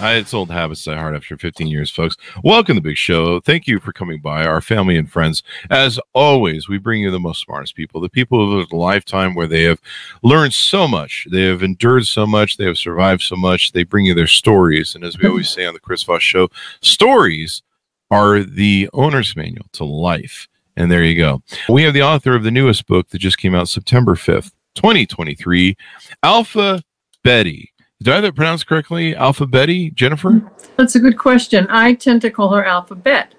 I, it's old habits die hard after 15 years, folks. Welcome to the big show. Thank you for coming by, our family and friends. As always, we bring you the most smartest people, the people who have a lifetime where they have learned so much, they have endured so much, they have survived so much. They bring you their stories. And as we always say on the Chris Voss Show, stories are the owner's manual to life. And there you go. We have the author of the newest book that just came out September 5th, 2023, Alpha Betty. Did I have that pronounced correctly? Alphabetti, Jennifer? That's a good question. I tend to call her Alpha Bette.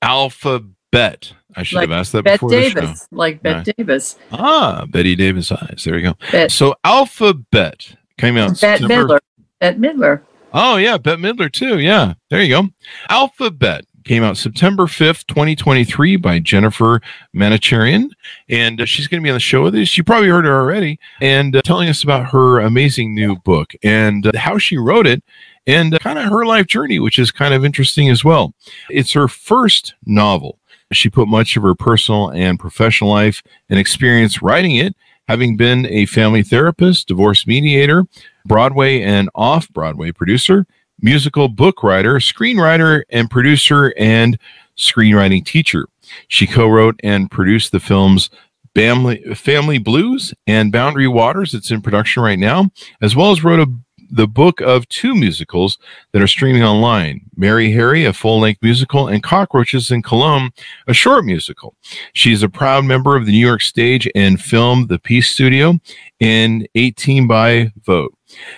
Alphabet. I should like have asked that Bette before Davis, the show. like Bette Right. Davis. Ah, Betty Davis eyes. There you go. Bette, So Alpha Bette came out Bette September- Midler. Bette Midler. Oh yeah, Bette Midler too. Yeah, there you go. Alpha Bette came out September fifth, twenty twenty three, by Jennifer Manocherian, and uh, she's going to be on the show with us. You probably heard her already, and uh, telling us about her amazing new book and uh, how she wrote it, and uh, kind of her life journey, which is kind of interesting as well. It's her first novel. She put much of her personal and professional life and experience writing it, having been a family therapist, divorce mediator, Broadway and off Broadway producer, musical book writer, screenwriter, and producer and screenwriting teacher. She co wrote and produced the films Family, Family Blues and Boundary Waters. It's in production right now, as well as wrote a, the book of two musicals that are streaming online Mary Harry, a full length musical, and Cockroaches in Cologne, a short musical. She's a proud member of the New York Stage and Film The Peace Studio in 18 by Vote.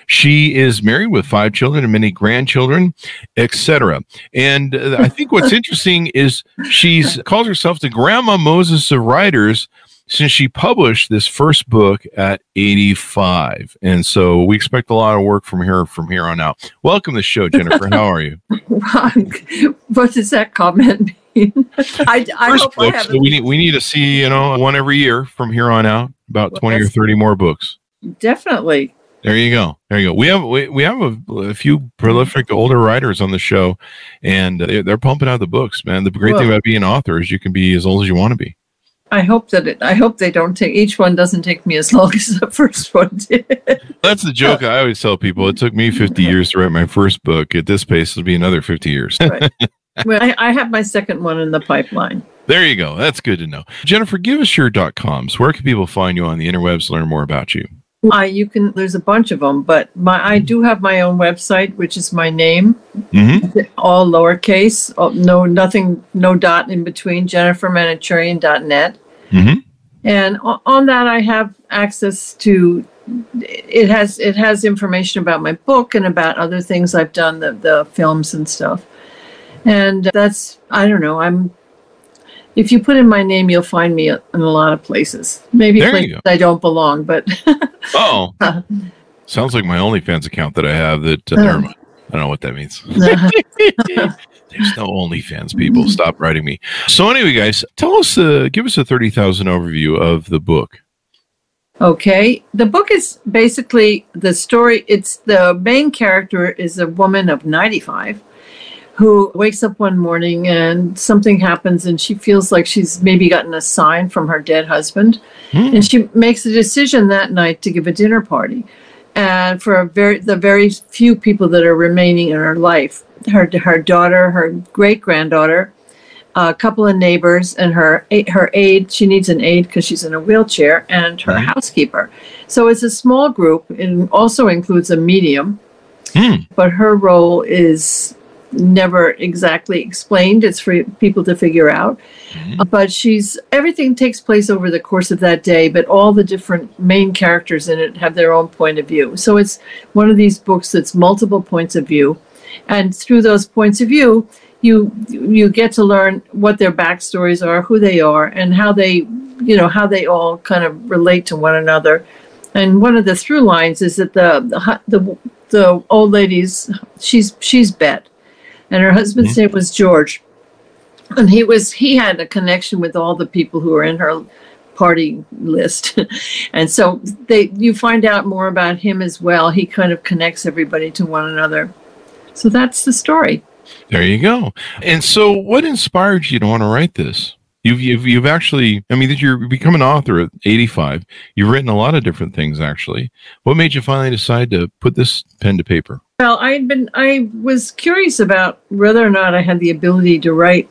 She is married with five children and many grandchildren, etc. And uh, I think what's interesting is she's calls herself the Grandma Moses of writers since she published this first book at 85. And so we expect a lot of work from her from here on out. Welcome to the show, Jennifer. How are you? what does that comment mean? I, I First hope book, have so we need we need to see, you know, one every year from here on out, about Well, 20 or 30 more books. definitely. There you go. There you go. We have we, we have a, a few prolific older writers on the show, and uh, they, they're pumping out the books, man. The great thing about being an author is you can be as old as you want to be. I hope that it. I hope they don't take each one doesn't take me as long as the first one did. That's the joke I always tell people. It took me 50 years to write my first book. At this pace, it'll be another 50 years. Right. well, I, I have my second one in the pipeline. there you go. That's good to know. Jennifer, give us your dot coms. Where can people find you on the interwebs to learn more about you? I you can. There's a bunch of them, but my I do have my own website, which is my name, Mm-hmm. all lowercase, oh, no nothing, no dot in between. JenniferManocherian.net, Mm-hmm. and o- on that I have access to. It has it has information about my book and about other things I've done, the the films and stuff. And that's I don't know. I'm. If you put in my name, you'll find me in a lot of places. Maybe places I don't belong, but Oh, sounds like my OnlyFans account that I have. That uh, never mind. I don't know what that means. There's no OnlyFans people. Stop writing me. So anyway, guys, tell us, uh, give us a thirty thousand overview of the book. Okay. The book is basically the story. It's the main character is a woman of 95 who wakes up one morning and something happens and she feels like she's maybe gotten a sign from her dead husband. Hmm. And she makes a decision that night to give a dinner party. And for a very the very few people that are remaining in her life, her her daughter, her great granddaughter, a couple of neighbors, and her her aide. She needs an aide because she's in a wheelchair, and her Mhm. housekeeper. So it's a small group. It also includes a medium, Hmm. but her role is never exactly explained. It's for people to figure out. Mhm. Uh, But she's everything takes place over the course of that day, but all the different main characters in it have their own point of view. So it's one of these books that's multiple points of view. and through those points of view, you you get to learn what their backstories are, who they are, and how they you know how they all kind of relate to one another. And one of the through lines is that the the the, the old lady's she's she's Bette, and her husband's name was George, and he was he had a connection with all the people who were in her party list and so they you find out more about him as well he kind of connects everybody to one another so that's the story There you go. And so, what inspired you to want to write this? You've, you've, you've actually, I mean, you're become an author at 85. You've written a lot of different things, actually. What made you finally decide to put this pen to paper? Well, I had been, I was curious about whether or not I had the ability to write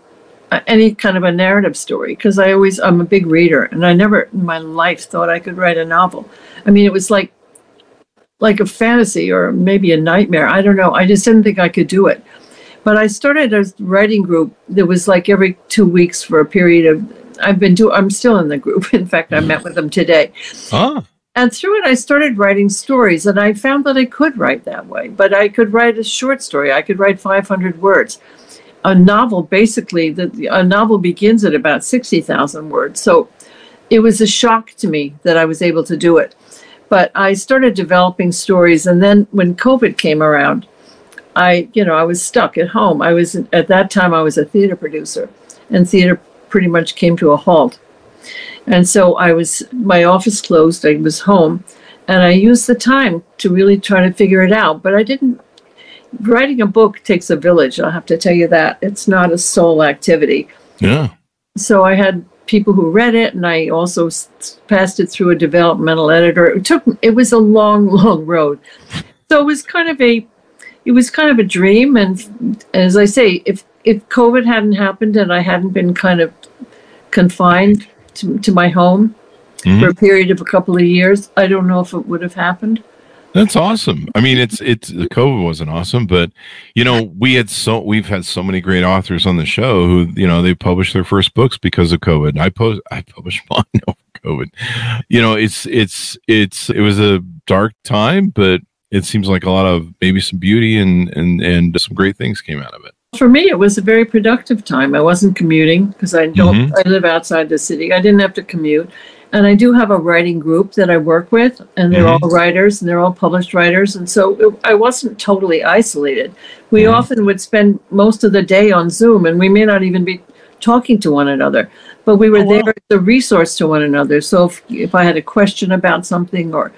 uh, any kind of a narrative story because I always, I'm a big reader and I never in my life thought I could write a novel. I mean, it was like, like a fantasy or maybe a nightmare. I don't know. I just didn't think I could do it. But I started a writing group that was like every two weeks for a period of, I've been doing, I'm still in the group. In fact, I met with them today. Ah, And through it, I started writing stories, and I found that I could write that way. But I could write a short story. I could write 500 words. A novel, basically, the, a novel begins at about 60,000 words. So it was a shock to me that I was able to do it. But I started developing stories, and then when COVID came around, I, you know, I was stuck at home. I was at that time I was a theater producer, and theater pretty much came to a halt. And so I was, my office closed, I was home, and I used the time to really try to figure it out. But I didn't, writing a book takes a village, I'll have to tell you that. It's not a sole activity. yeah. So I had people who read it, and I also passed it through a developmental editor. It took, it was a long, long road. So it was kind of a, it was kind of a dream. And as I say, if, if COVID hadn't happened and I hadn't been kind of confined to, to my home Mhm. for a period of a couple of years, I don't know if it would have happened. That's awesome. I mean, it's it's the COVID wasn't awesome, but you know, we had so we've had so many great authors on the show who you know they published their first books because of COVID. I post I published mine over COVID. You know, it's it's it's it was a dark time, but it seems like a lot of maybe some beauty and and and some great things came out of it. For me, it was a very productive time. I wasn't commuting because I don't. I live outside the city. I didn't have to commute, and I do have a writing group that I work with, and they're all writers, and they're all published writers, and so it, I wasn't totally isolated. We Mhm. often would spend most of the day on Zoom, and we may not even be talking to one another, but we were Oh, wow. there as a resource to one another. So if, if I had a question about something, or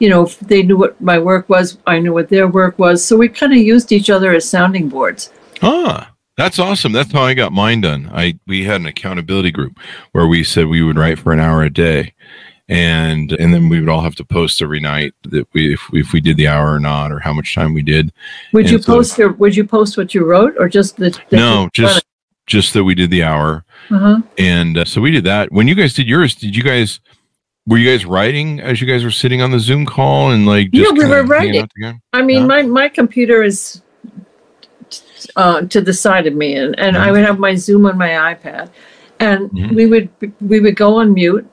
you know, if they knew what my work was, I knew what their work was. So we kind of used each other as sounding boards. Ah, that's awesome. That's how I got mine done. I we had an accountability group where we said we would write for an hour a day, and and then we would all have to post every night that we if we, if we did the hour or not or how much time we did. Would And you so- post your? Would you post what you wrote, or just the? the no, just just that we did the hour, Uh-huh. and uh, so we did that. When you guys did yours, did you guys? Were you guys writing as you guys were sitting on the Zoom call and like Yeah, we were writing. I mean, Yeah. my my computer is uh, to the side of me, and, and I would have my Zoom on my iPad, and Mhm. we would we would go on mute,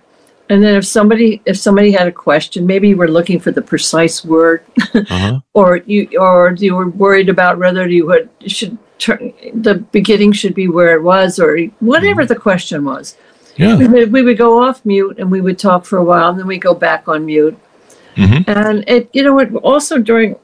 and then if somebody if somebody had a question, maybe you were looking for the precise word, Uh-huh. or you or you were worried about whether you would should turn the beginning should be where it was, or whatever the question was. Yeah. we would, we would go off mute and we would talk for a while and then we go back on mute Mhm. and it you know it also during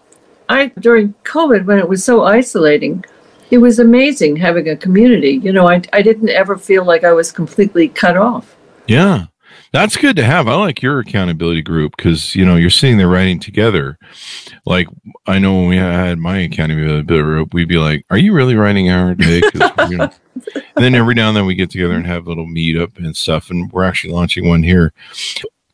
i during covid when it was so isolating it was amazing having a community you know i, I didn't ever feel like i was completely cut off Yeah, that's good to have. I like your accountability group because you know you're sitting there writing together. Like I know when we had my accountability group, we'd be like, "Are you really writing a day?" you know. And then every now and then we get together and have a little meetup and stuff. And we're actually launching one here.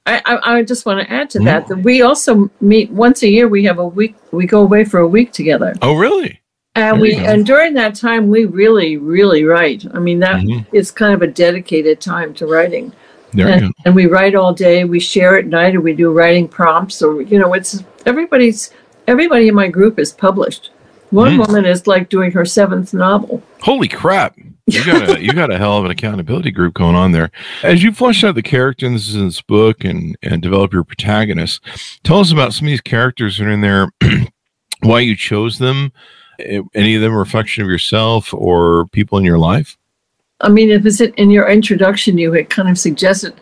I, I, I just want to add to that that we also meet once a year we have a week we go away for a week together Oh, really? and There we and during that time we really really write i mean that is Mhm. kind of a dedicated time to writing There you and, go. and we write all day we share at night and we do writing prompts or you know it's everybody's everybody in my group is published one Mm. woman is like doing her seventh novel Holy crap! You got a you got a hell of an accountability group going on there. As you flesh out the characters in this book and and develop your protagonists, tell us about some of these characters that are in there, why you chose them, Eh, Any of them a reflection of yourself or people in your life? I mean, if it's in your introduction, you had kind of suggested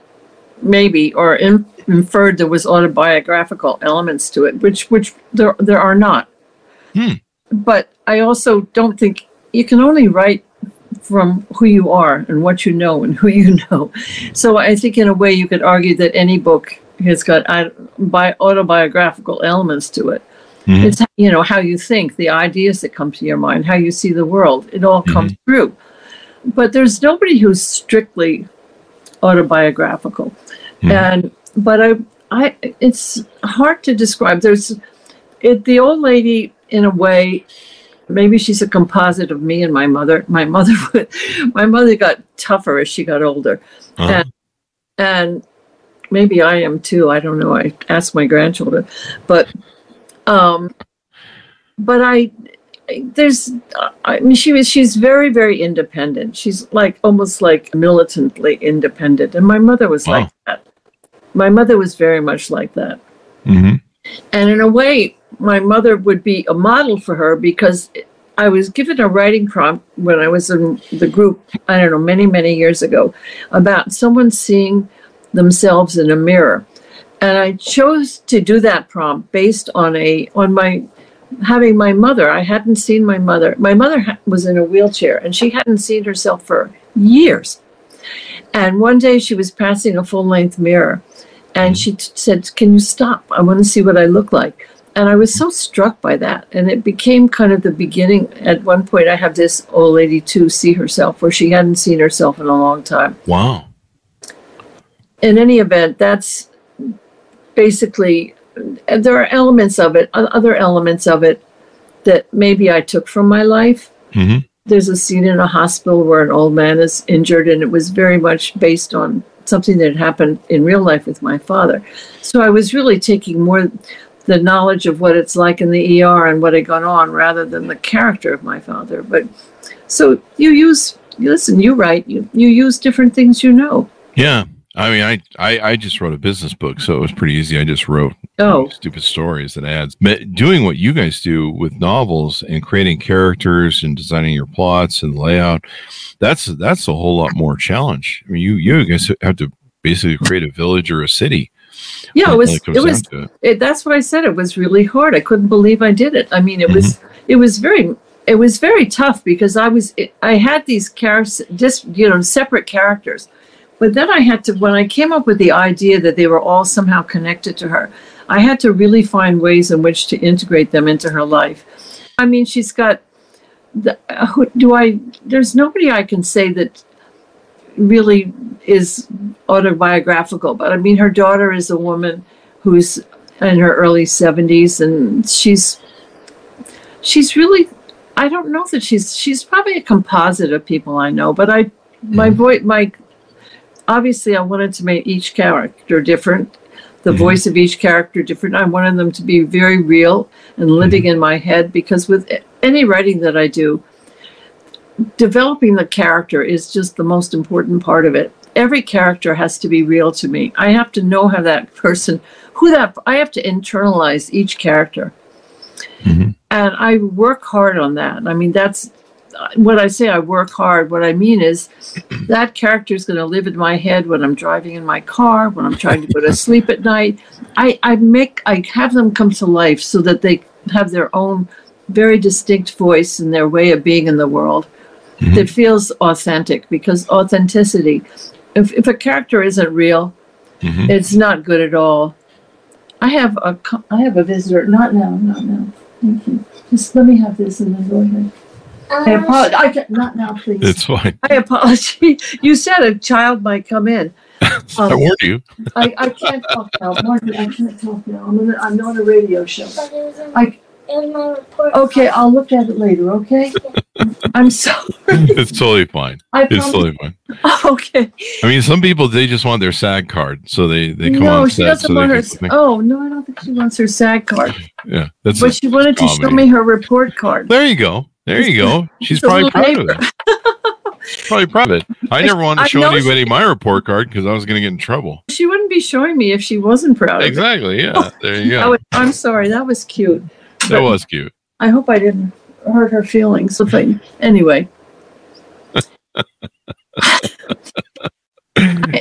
maybe or in, inferred there was autobiographical elements to it, which which there there are not. Hmm. But I also don't think you can only write from who you are and what you know and who you know. So I think in a way you could argue that any book has got autobiographical elements to it. Mhm. It's you know how you think, the ideas that come to your mind, how you see the world. It all comes through. But there's nobody who's strictly autobiographical, Mhm. and but I I it's hard to describe. There's it the old lady in a way. Maybe she's a composite of me and my mother. My mother, would- my mother got tougher as she got older, Uh-huh. and and maybe I am too. I don't know. I ask my grandchildren, but um, but I there's I mean she was she's very very independent. She's like almost like militantly independent, and my mother was Wow. like that. My mother was very much like that. Mhm. And in a way, my mother would be a model for her because I was given a writing prompt when I was in the group, I don't know, many, many years ago, about someone seeing themselves in a mirror. And I chose to do that prompt based on a on my having my mother. I hadn't seen my mother. My mother was in a wheelchair and she hadn't seen herself for years. And one day she was passing a full length mirror and she t- said, Can you stop? I want to see what I look like. And I was so struck by that. And it became kind of the beginning. At one point, I have this old lady too see herself where she hadn't seen herself in a long time. Wow. In any event, that's basically, there are elements of it, other elements of it that maybe I took from my life. hmm There's a scene in a hospital where an old man is injured, and it was very much based on something that had happened in real life with my father. So I was really taking more the knowledge of what it's like in the ER and what had gone on rather than the character of my father. But so you use, you listen, you write, you, you use different things you know. Yeah. I mean, I, I I just wrote a business book, so it was pretty easy. I just wrote Oh, stupid stories that ads. But doing what you guys do with novels and creating characters and designing your plots and layout, that's that's a whole lot more challenge. I mean, you you guys have to basically create a village or a city. Yeah, it was, it was, it. it, that's what I said. It was really hard. I couldn't believe I did it. I mean, it was mm-hmm. it was very it was very tough because I was I had these characters just you know separate characters, but then I had to when I came up with the idea that they were all somehow connected to her, I had to really find ways in which to integrate them into her life. I mean, she's got the who- do I there's nobody I can say that really is autobiographical, but I mean, her daughter is a woman who's in her early 70s and she's she's really I don't know that she's she's probably a composite of people I know, but I my Mhm. voice my obviously I wanted to make each character different, the Mhm. voice of each character different. I wanted them to be very real and living in my head because with any writing that I do, developing the character is just the most important part of it. Every character has to be real to me. I have to know how that person, who that, I have to internalize each character. Mhm. And I work hard on that. I mean, that's what I say, I work hard. What I mean is that character is going to live in my head when I'm driving in my car, when I'm trying to go to sleep at night. I, I make, I have them come to life so that they have their own very distinct voice and their way of being in the world Mhm. that feels authentic because authenticity if, if a character isn't real Mhm. it's not good at all. I have a I have a visitor not now not now. Thank you. Just let me have this and then go ahead. I apologize I not now please. It's fine. i apologize you said a child might come in. I um, warned you. I, I can't talk now. Margaret, i can't talk now. I'm, in, I'm on a radio show. But it was in I- it my report. okay i'll look at it later okay i'm sorry It's totally fine. i It's totally fine. okay I mean, some people they just want their SAG card, so they they come no, on she set doesn't so want her. can Oh no, I don't think she wants her SAG card. yeah, that's But she wanted to show me her report card. there. You go. There you go. She's probably proud of it. Probably proud of it. I never wanted to show anybody my report card because I was going to get in trouble. She wouldn't be showing me if she wasn't proud. of it. Exactly. Yeah. There you go. was- I'm sorry, that was cute. That was cute. I hope I didn't hurt her feelings. If I, anyway.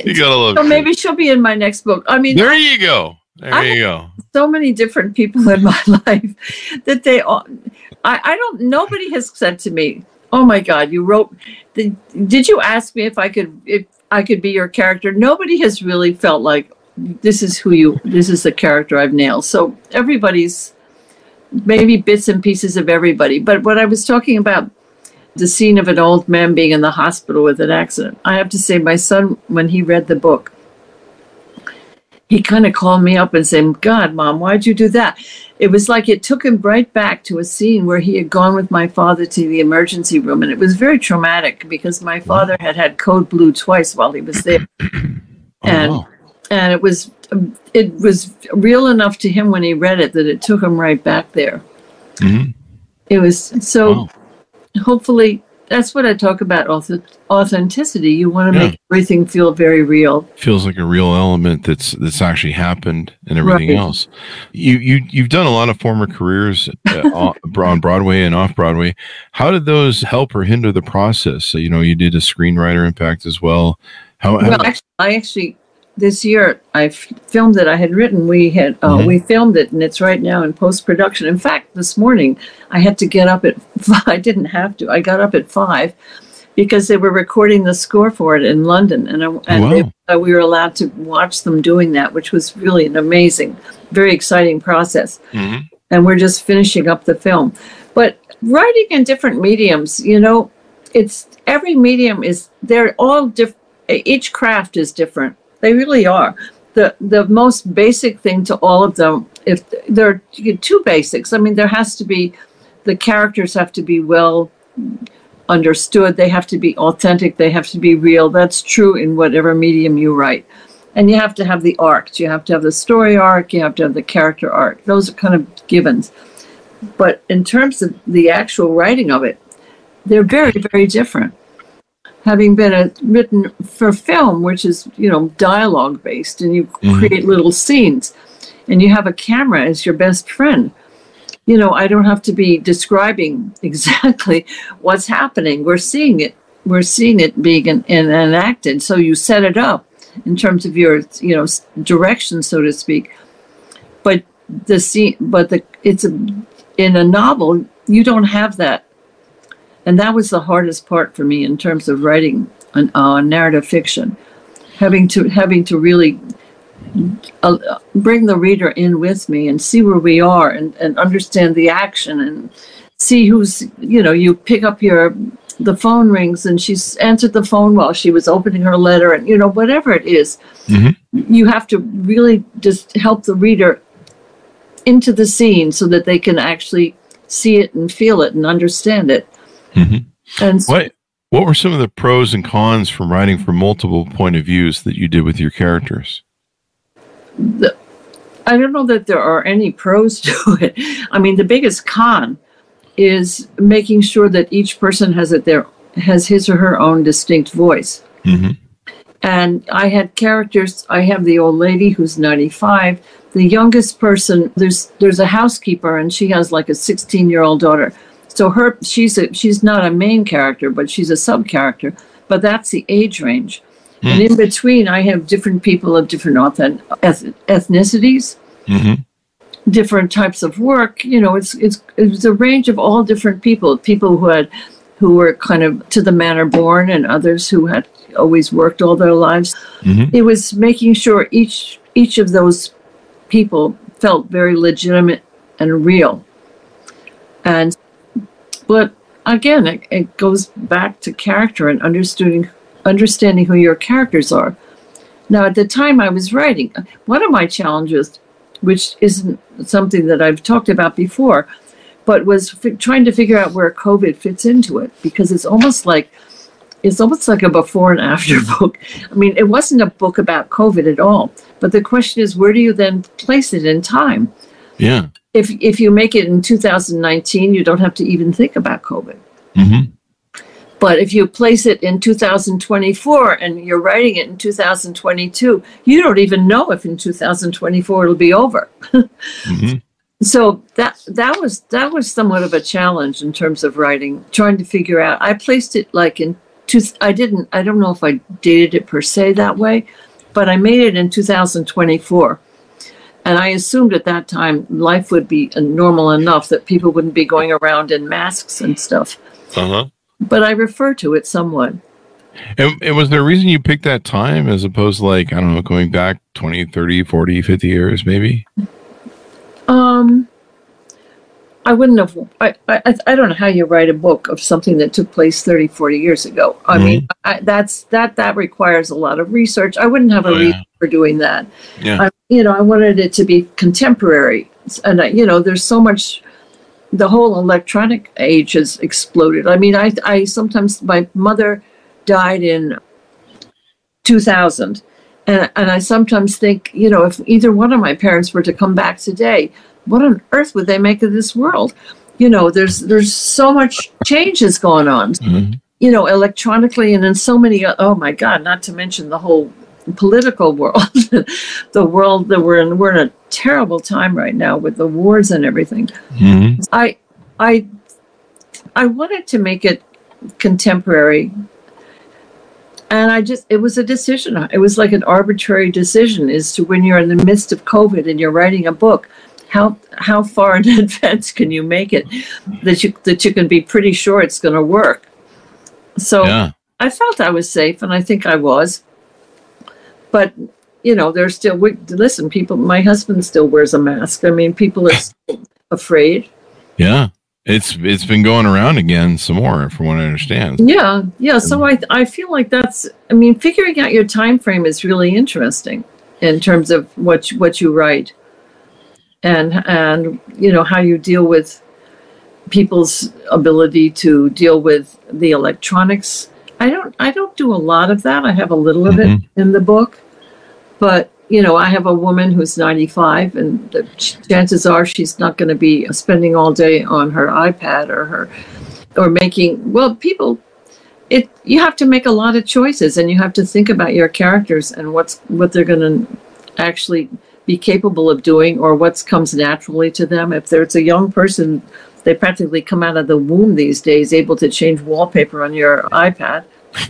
you gotta love. So maybe she'll be in my next book. I mean, there you go. There I- you go. so many different people in my life that they all. I, I don't. Nobody has said to me, "Oh my God, you wrote." The, did you ask me if I could if I could be your character? Nobody has really felt like this is who you. This is the character I've nailed. So everybody's maybe bits and pieces of everybody. But what I was talking about. The scene of an old man being in the hospital with an accident. I have to say, my son, when he read the book, he kind of called me up and said, God, mom, why'd you do that? It was like it took him right back to a scene where he had gone with my father to the emergency room. And it was very traumatic because my father had had code blue twice while he was there. Oh, And- wow. And it was, it was real enough to him when he read it that it took him right back there. Mhm. It was so Wow. hopefully that's what I talk about authenticity. You want to Yeah. make everything feel very real. feels like a real element that's that's actually happened and everything Right. else. You you you've done a lot of former careers uh, on on Broadway and off Broadway. How did those help or hinder the process? So, you know, you did a screenwriter impact as well. How, how Well, actually, I actually this year I f- filmed that I had written. We had uh, Mhm. we filmed it, and it's right now in post production. In fact, this morning I had to get up at. I didn't have to. I got up at five because they were recording the score for it in London, and I, and Wow. they, uh, we were allowed to watch them doing that, which was really an amazing, very exciting process Mhm. and we're just finishing up the film. But writing in different mediums, you know, it's every medium is they're all different. Each craft is different. They really are. The the most basic thing to all of them, if there are two basics, I mean, there has to be the characters have to be well understood. They have to be authentic. They have to be real. That's true in whatever medium you write. And you have to have the arcs. You have to have the story arc. You have to have the character arc. Those are kind of givens. But in terms of the actual writing of it, they're very, very different. Having been a, written for film, which is you know dialogue based, and you Mhm. create little scenes, and you have a camera as your best friend. You know, I don't have to be describing exactly what's happening. We're seeing it. We're seeing it being en- en- enacted. So you set it up in terms of your you know direction, so to speak. But the scene, but the it's a in a novel you don't have that, and that was the hardest part for me in terms of writing an uh, narrative fiction, having to having to really uh, bring the reader in with me and see where we are and, and understand the action and see who's you know you pick up your the phone rings and she's answered the phone while she was opening her letter and you know whatever it is, Mhm. you have to really just help the reader into the scene so that they can actually see it and feel it and understand it Mhm. and so- What what were some of the pros and cons from writing from multiple point of views that you did with your characters? the, I don't know that there are any pros to it. I mean, the biggest con is making sure that each person has it their has his or her own distinct voice. hmm And I had characters. I have the old lady who's 95. The youngest person, there's there's a housekeeper, and she has like a 16 year old daughter. So her she's a she's not a main character, but she's a sub character. But that's the age range. And in between, I have different people of different ethnicities, hmm different types of work. You know, it's it's it's a range of all different people. People who had who were kind of to the manner born, and others who had always worked all their lives. Mhm. It was making sure each each of those people felt very legitimate and real. And but again, it, it goes back to character and understanding understanding who your characters are. Now, at the time I was writing, one of my challenges, which isn't something that I've talked about before, but was trying to figure out where COVID fits into it because it's almost like it's almost like a before and after book. I mean, it wasn't a book about COVID at all, but the question is, where do you then place it in time? Yeah. If if you make it in 2019, you don't have to even think about COVID. hmm But if you place it in 2024 and you're writing it in 2022, you don't even know if in 2024 it'll be over. hmm so that that was that was somewhat of a challenge in terms of writing, trying to figure out. I placed it like in two. I didn't. I don't know if I dated it per se that way, but I made it in 2024. And I assumed at that time life would be normal enough that people wouldn't be going around in masks and stuff. Uh huh. But I refer to it somewhat. And, and was there a reason you picked that time as opposed to like, I don't know, going back 20, 30, 40, 50 years maybe? Um, I wouldn't have. I, I I don't know how you write a book of something that took place 30, 40 years ago. I mean, I, that's that that requires a lot of research. I wouldn't have a Oh, yeah. reason for doing that. Yeah. I, you know, I wanted it to be contemporary, and I, you know, there's so much. The whole electronic age has exploded. I mean, I I sometimes my mother died in 2000. And, and I sometimes think, you know, if either one of my parents were to come back today, what on earth would they make of this world? You know, there's there's so much changes going on, Mhm. you know, electronically and in so many. Oh my God! Not to mention the whole political world, the world that we're in. We're in a terrible time right now with the wars and everything. Mhm. I I I wanted to make it contemporary. And I just it was a decision. It was like an arbitrary decision as to when you're in the midst of COVID and you're writing a book, how how far in advance can you make it that you that you can be pretty sure it's going to work. So Yeah. I felt I was safe, and I think I was. But you know, there's still we, listen. People, my husband still wears a mask. I mean, people are still afraid. Yeah. It's it's been going around again some more from what I understand. Yeah, yeah. So mm. I I feel like that's. I mean, figuring out your time frame is really interesting in terms of what you, what you write, and and you know how you deal with people's ability to deal with the electronics. I don't I don't do a lot of that. I have a little of it mm-hmm. in the book, but you know I have a woman who's 95, and the chances are she's not going to be spending all day on her iPad or her or making well people it you have to make a lot of choices and you have to think about your characters and what's what they're going to actually be capable of doing or what comes naturally to them if there's a young person they practically come out of the womb these days able to change wallpaper on your ipad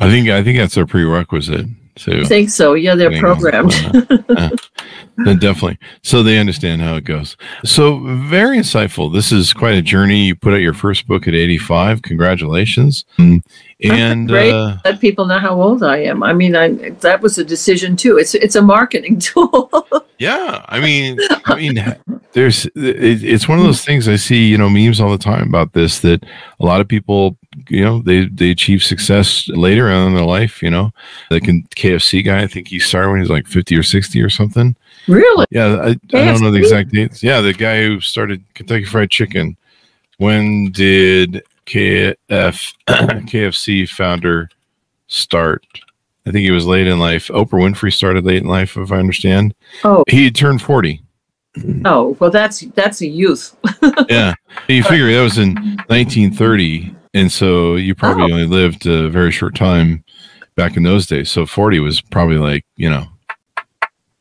I think I think that's a prerequisite. So i think so yeah they're programmed the Yeah. Then definitely. So they understand how it goes. So very insightful. This is quite a journey. You put out your first book at 85. Congratulations. Mm, And Great. uh, let people know how old i am i mean i that was a decision too it's it's a marketing tool yeah, I mean, I mean, there's it, it's one of those things I see, you know, memes all the time about this that a lot of people, you know, they they achieve success later on in their life. You know, like in KFC guy, I think he started when he was like 50 or 60 or something. really Yeah, I, I don't know the exact dates. Yeah, the guy who started Kentucky Fried Chicken. When did KF KFC founder start? I think he was late in life. Oprah Winfrey started late in life, if I understand. oh He had turned forty. oh well that's that's a youth Yeah, you figure that was in 1930, and so you probably Oh. only lived a very short time back in those days. So 40 was probably like you know,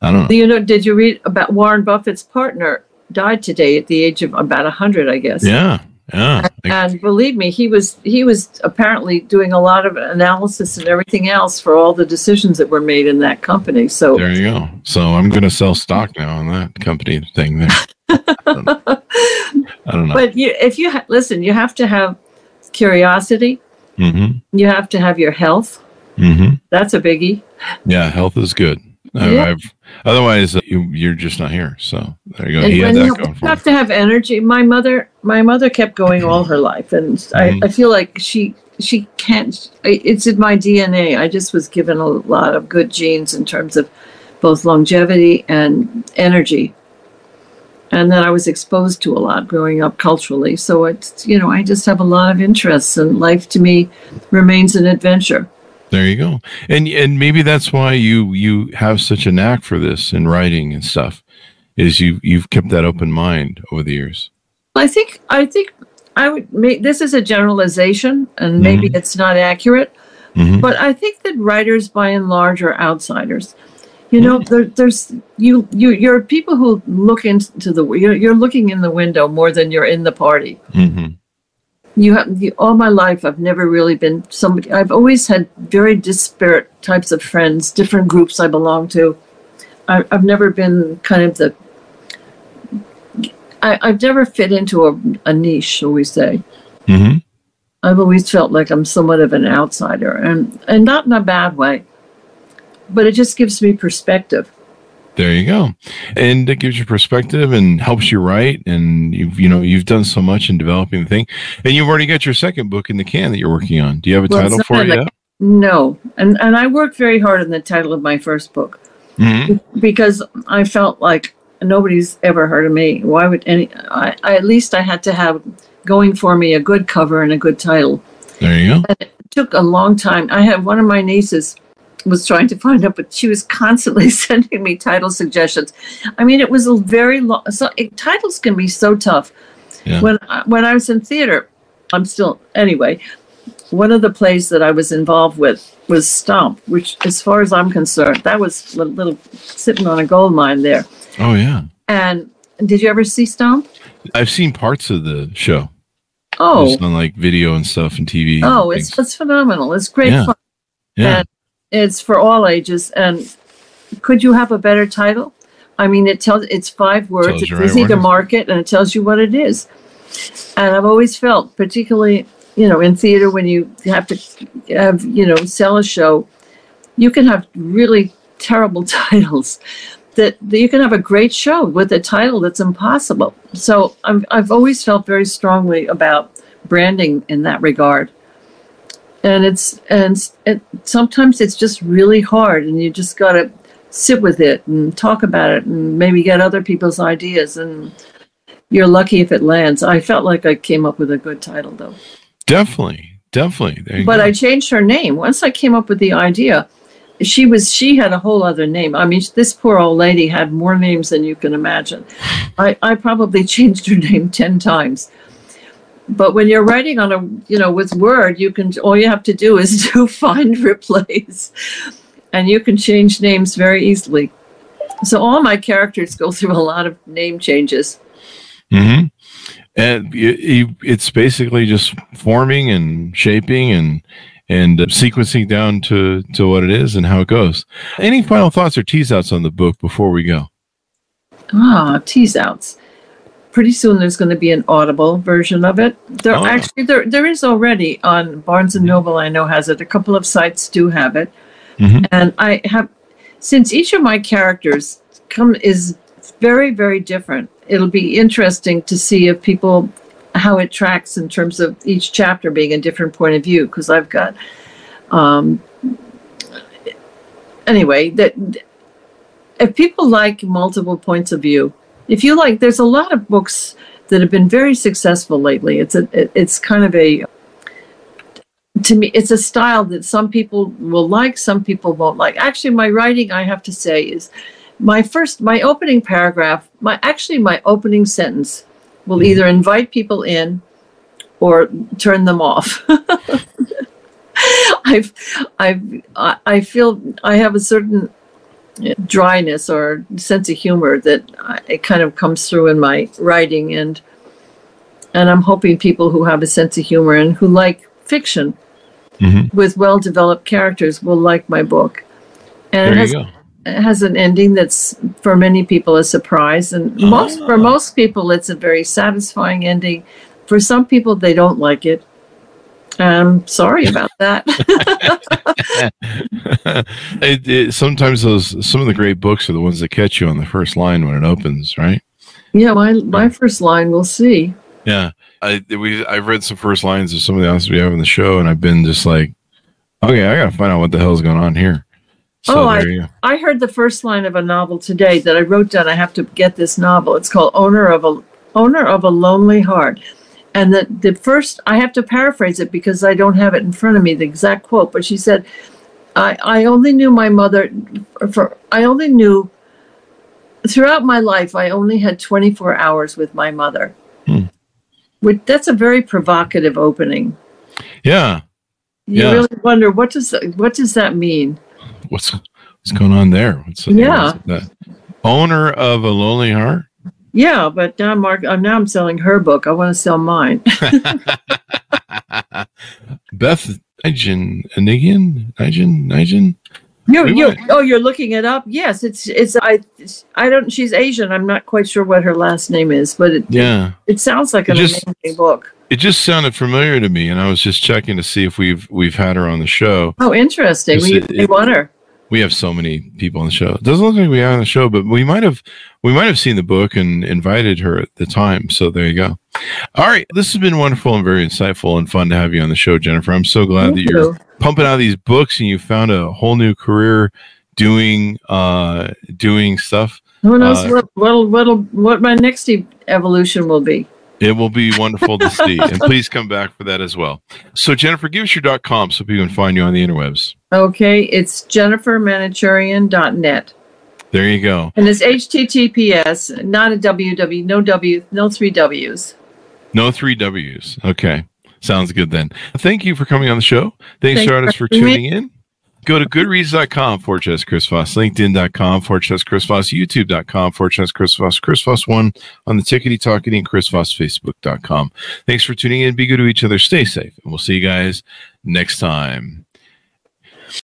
I don't know. You know, did you read about Warren Buffett's partner died today at the age of about hundred, I guess. Yeah, yeah. And believe me, he was he was apparently doing a lot of analysis and everything else for all the decisions that were made in that company. So There you go. So I'm going to sell stock now on that company thing there. I don't know. I don't know. but you if you ha- listen, you have to have curiosity, hmm you have to have your health. hmm That's a biggie. Yeah, health is good. Yeah. I've otherwise uh, you, you're just not here. So there you go. And he had that you going for have to have energy. My mother, my mother kept going all her life, and Mhm. I, I feel like she she can't. It's in my DNA. I just was given a lot of good genes in terms of both longevity and energy, and that I was exposed to a lot growing up culturally. So it's you know I just have a lot of interests, and life to me remains an adventure. There you go. And and maybe that's why you you have such a knack for this and writing and stuff. Is you you've kept that open mind over the years. I think I think I would make this is a generalization, and maybe it's not accurate. hmm But I think that writers, by and large, are outsiders. You know, there, there's you you you're people who look into the you're, you're looking in the window more than you're in the party. hmm You have you, all my life. I've never really been somebody. I've always had very disparate types of friends, different groups I belong to. I, I've never been kind of the. I, I've never fit into a, a niche, shall we say? hmm I've always felt like I'm somewhat of an outsider, and and not in a bad way, but it just gives me perspective. There you go. And it gives you perspective and helps you write. And you've, you know, you've done so much in developing the thing. And you've already got your second book in the can that you're working on. Do you have a Well, title for it like- yet? No, and and I worked very hard on the title of my first book hmm because I felt like nobody's ever heard of me. Why would any? I, I at least I had to have going for me a good cover and a good title. There you go. And It took a long time. I had one of my nieces was trying to find out, but she was constantly sending me title suggestions. I mean, it was a very long. So it, titles can be so tough. Yeah. When I, when I was in theater, I'm still anyway. One of the plays that I was involved with was Stomp, which, as far as I'm concerned, that was a little sitting on a gold mine there. Oh, yeah. And did you ever see Stomp? I've seen parts of the show. Oh, Just on like video and stuff and TV. oh, and it's it's phenomenal. It's great Yeah. fun. yeah. and it's for all ages. And could you have a better title? I mean, it tells it's five words. It's right easy to market, and it tells you what it is. And I've always felt, particularly, you know, in theater when you have to have, you know, sell a show, you can have really terrible titles. That, that you can have a great show with a title that's impossible. So I'm, I've always felt very strongly about branding in that regard and it's and it, sometimes it's just really hard and you just got to sit with it and talk about it and maybe get other people's ideas and you're lucky if it lands i felt like i came up with a good title though Definitely. Definitely. But go. i changed her name once i came up with the idea she was she had a whole other name i mean this poor old lady had more names than you can imagine i i probably changed her name 10 times but when you're writing on a you know with word you can all you have to do is do find replace and you can change names very easily so all my characters go through a lot of name changes mm-hmm. And it, it- it's basically just forming and shaping and and uh, sequencing down to to what it is and how it goes. Any final thoughts or tease outs on the book before we go? ah tease outs pretty soon there's going to be an audible version of it there Oh. actually there there is already on barnes and noble i know has it a couple of sites do have it Mhm. and i have since each of my characters come is very very different it'll be interesting to see if people how it tracks in terms of each chapter being a different point of view because i've got um anyway that if people like multiple points of view if you like there's a lot of books that have been very successful lately. It's a it's kind of a to me it's a style that some people will like some people won't like. Actually my writing i have to say is my first my opening paragraph my actually my opening sentence will mm-hmm. either invite people in or turn them off. I've i've I- i feel i have a certain dryness or sense of humor that I, it kind of comes through in my writing and and I'm hoping people who have a sense of humor and who like fiction Mhm. with well developed characters will like my book. And it has, it has an ending that's for many people a surprise and most for Ah. most people it's a very satisfying ending. For some people they don't like it. I'm sorry about that. it, it, sometimes those some of the great books are the ones that catch you on the first line when it opens, right? yeah, my my first line we'll see. Yeah, I we I've read some first lines of some of the authors we have in the show, and I've been just like, okay, I gotta find out what the hell's going on here. So Oh, I- there you go. I heard the first line of a novel today that I wrote down. I have to get this novel. It's called "Owner of a Owner of a Lonely Heart," and the the first I have to paraphrase it because I don't have it in front of me the exact quote. But she said, "I I only knew my mother for I only knew throughout my life I only had 24 hours with my mother." Hmm. Which, that's a very provocative opening. Yeah, You Yeah. really wonder what does that, what does that mean? what's What's going on there? What's Yeah. what's? Owner of a lonely heart. Yeah, but now, Mark, uh, now I'm selling her book. I want to sell mine. Beth Nigan, Nigel, Nigel. You, We you, oh, you're looking it up. Yes, it's it's I I don't. She's Asian. I'm not quite sure what her last name is, but it Yeah, it sounds like It an just- amazing book. it just sounded familiar to me, and I was just checking to see if we've we've had her on the show. Oh, interesting. We, it- we want her. We have so many people on the show. It doesn't look like we are on the show, but we might have we might have seen the book and invited her at the time. So there you go. All right, this has been wonderful and very insightful and fun to have you on the show, Jennifer. I'm so glad Thank that you're you. pumping out these books and you found a whole new career doing uh doing stuff. Who knows uh, what what what'll, what my next evolution will be? It will be wonderful to see. And please come back for that as well. So Jennifer, give us your dot com so people can find you on the interwebs. Okay, it's jennifermanocherian.net. There you go. And it's HTTPS, not a www, no W, no three W's. No three W's. Okay. Sounds good then. Thank you for coming on the show. Thanks, Thanks artists for for having me. tuning in. Go to goodreads.com forward slash Chris Voss, LinkedIn.com forward slash Chris Voss, YouTube.com forward slash Chris Voss, Chris Voss one on the Tickety Talkity and Chris Voss Facebook.com. Thanks for tuning in. Be good to each other. Stay safe. And we'll see you guys next time.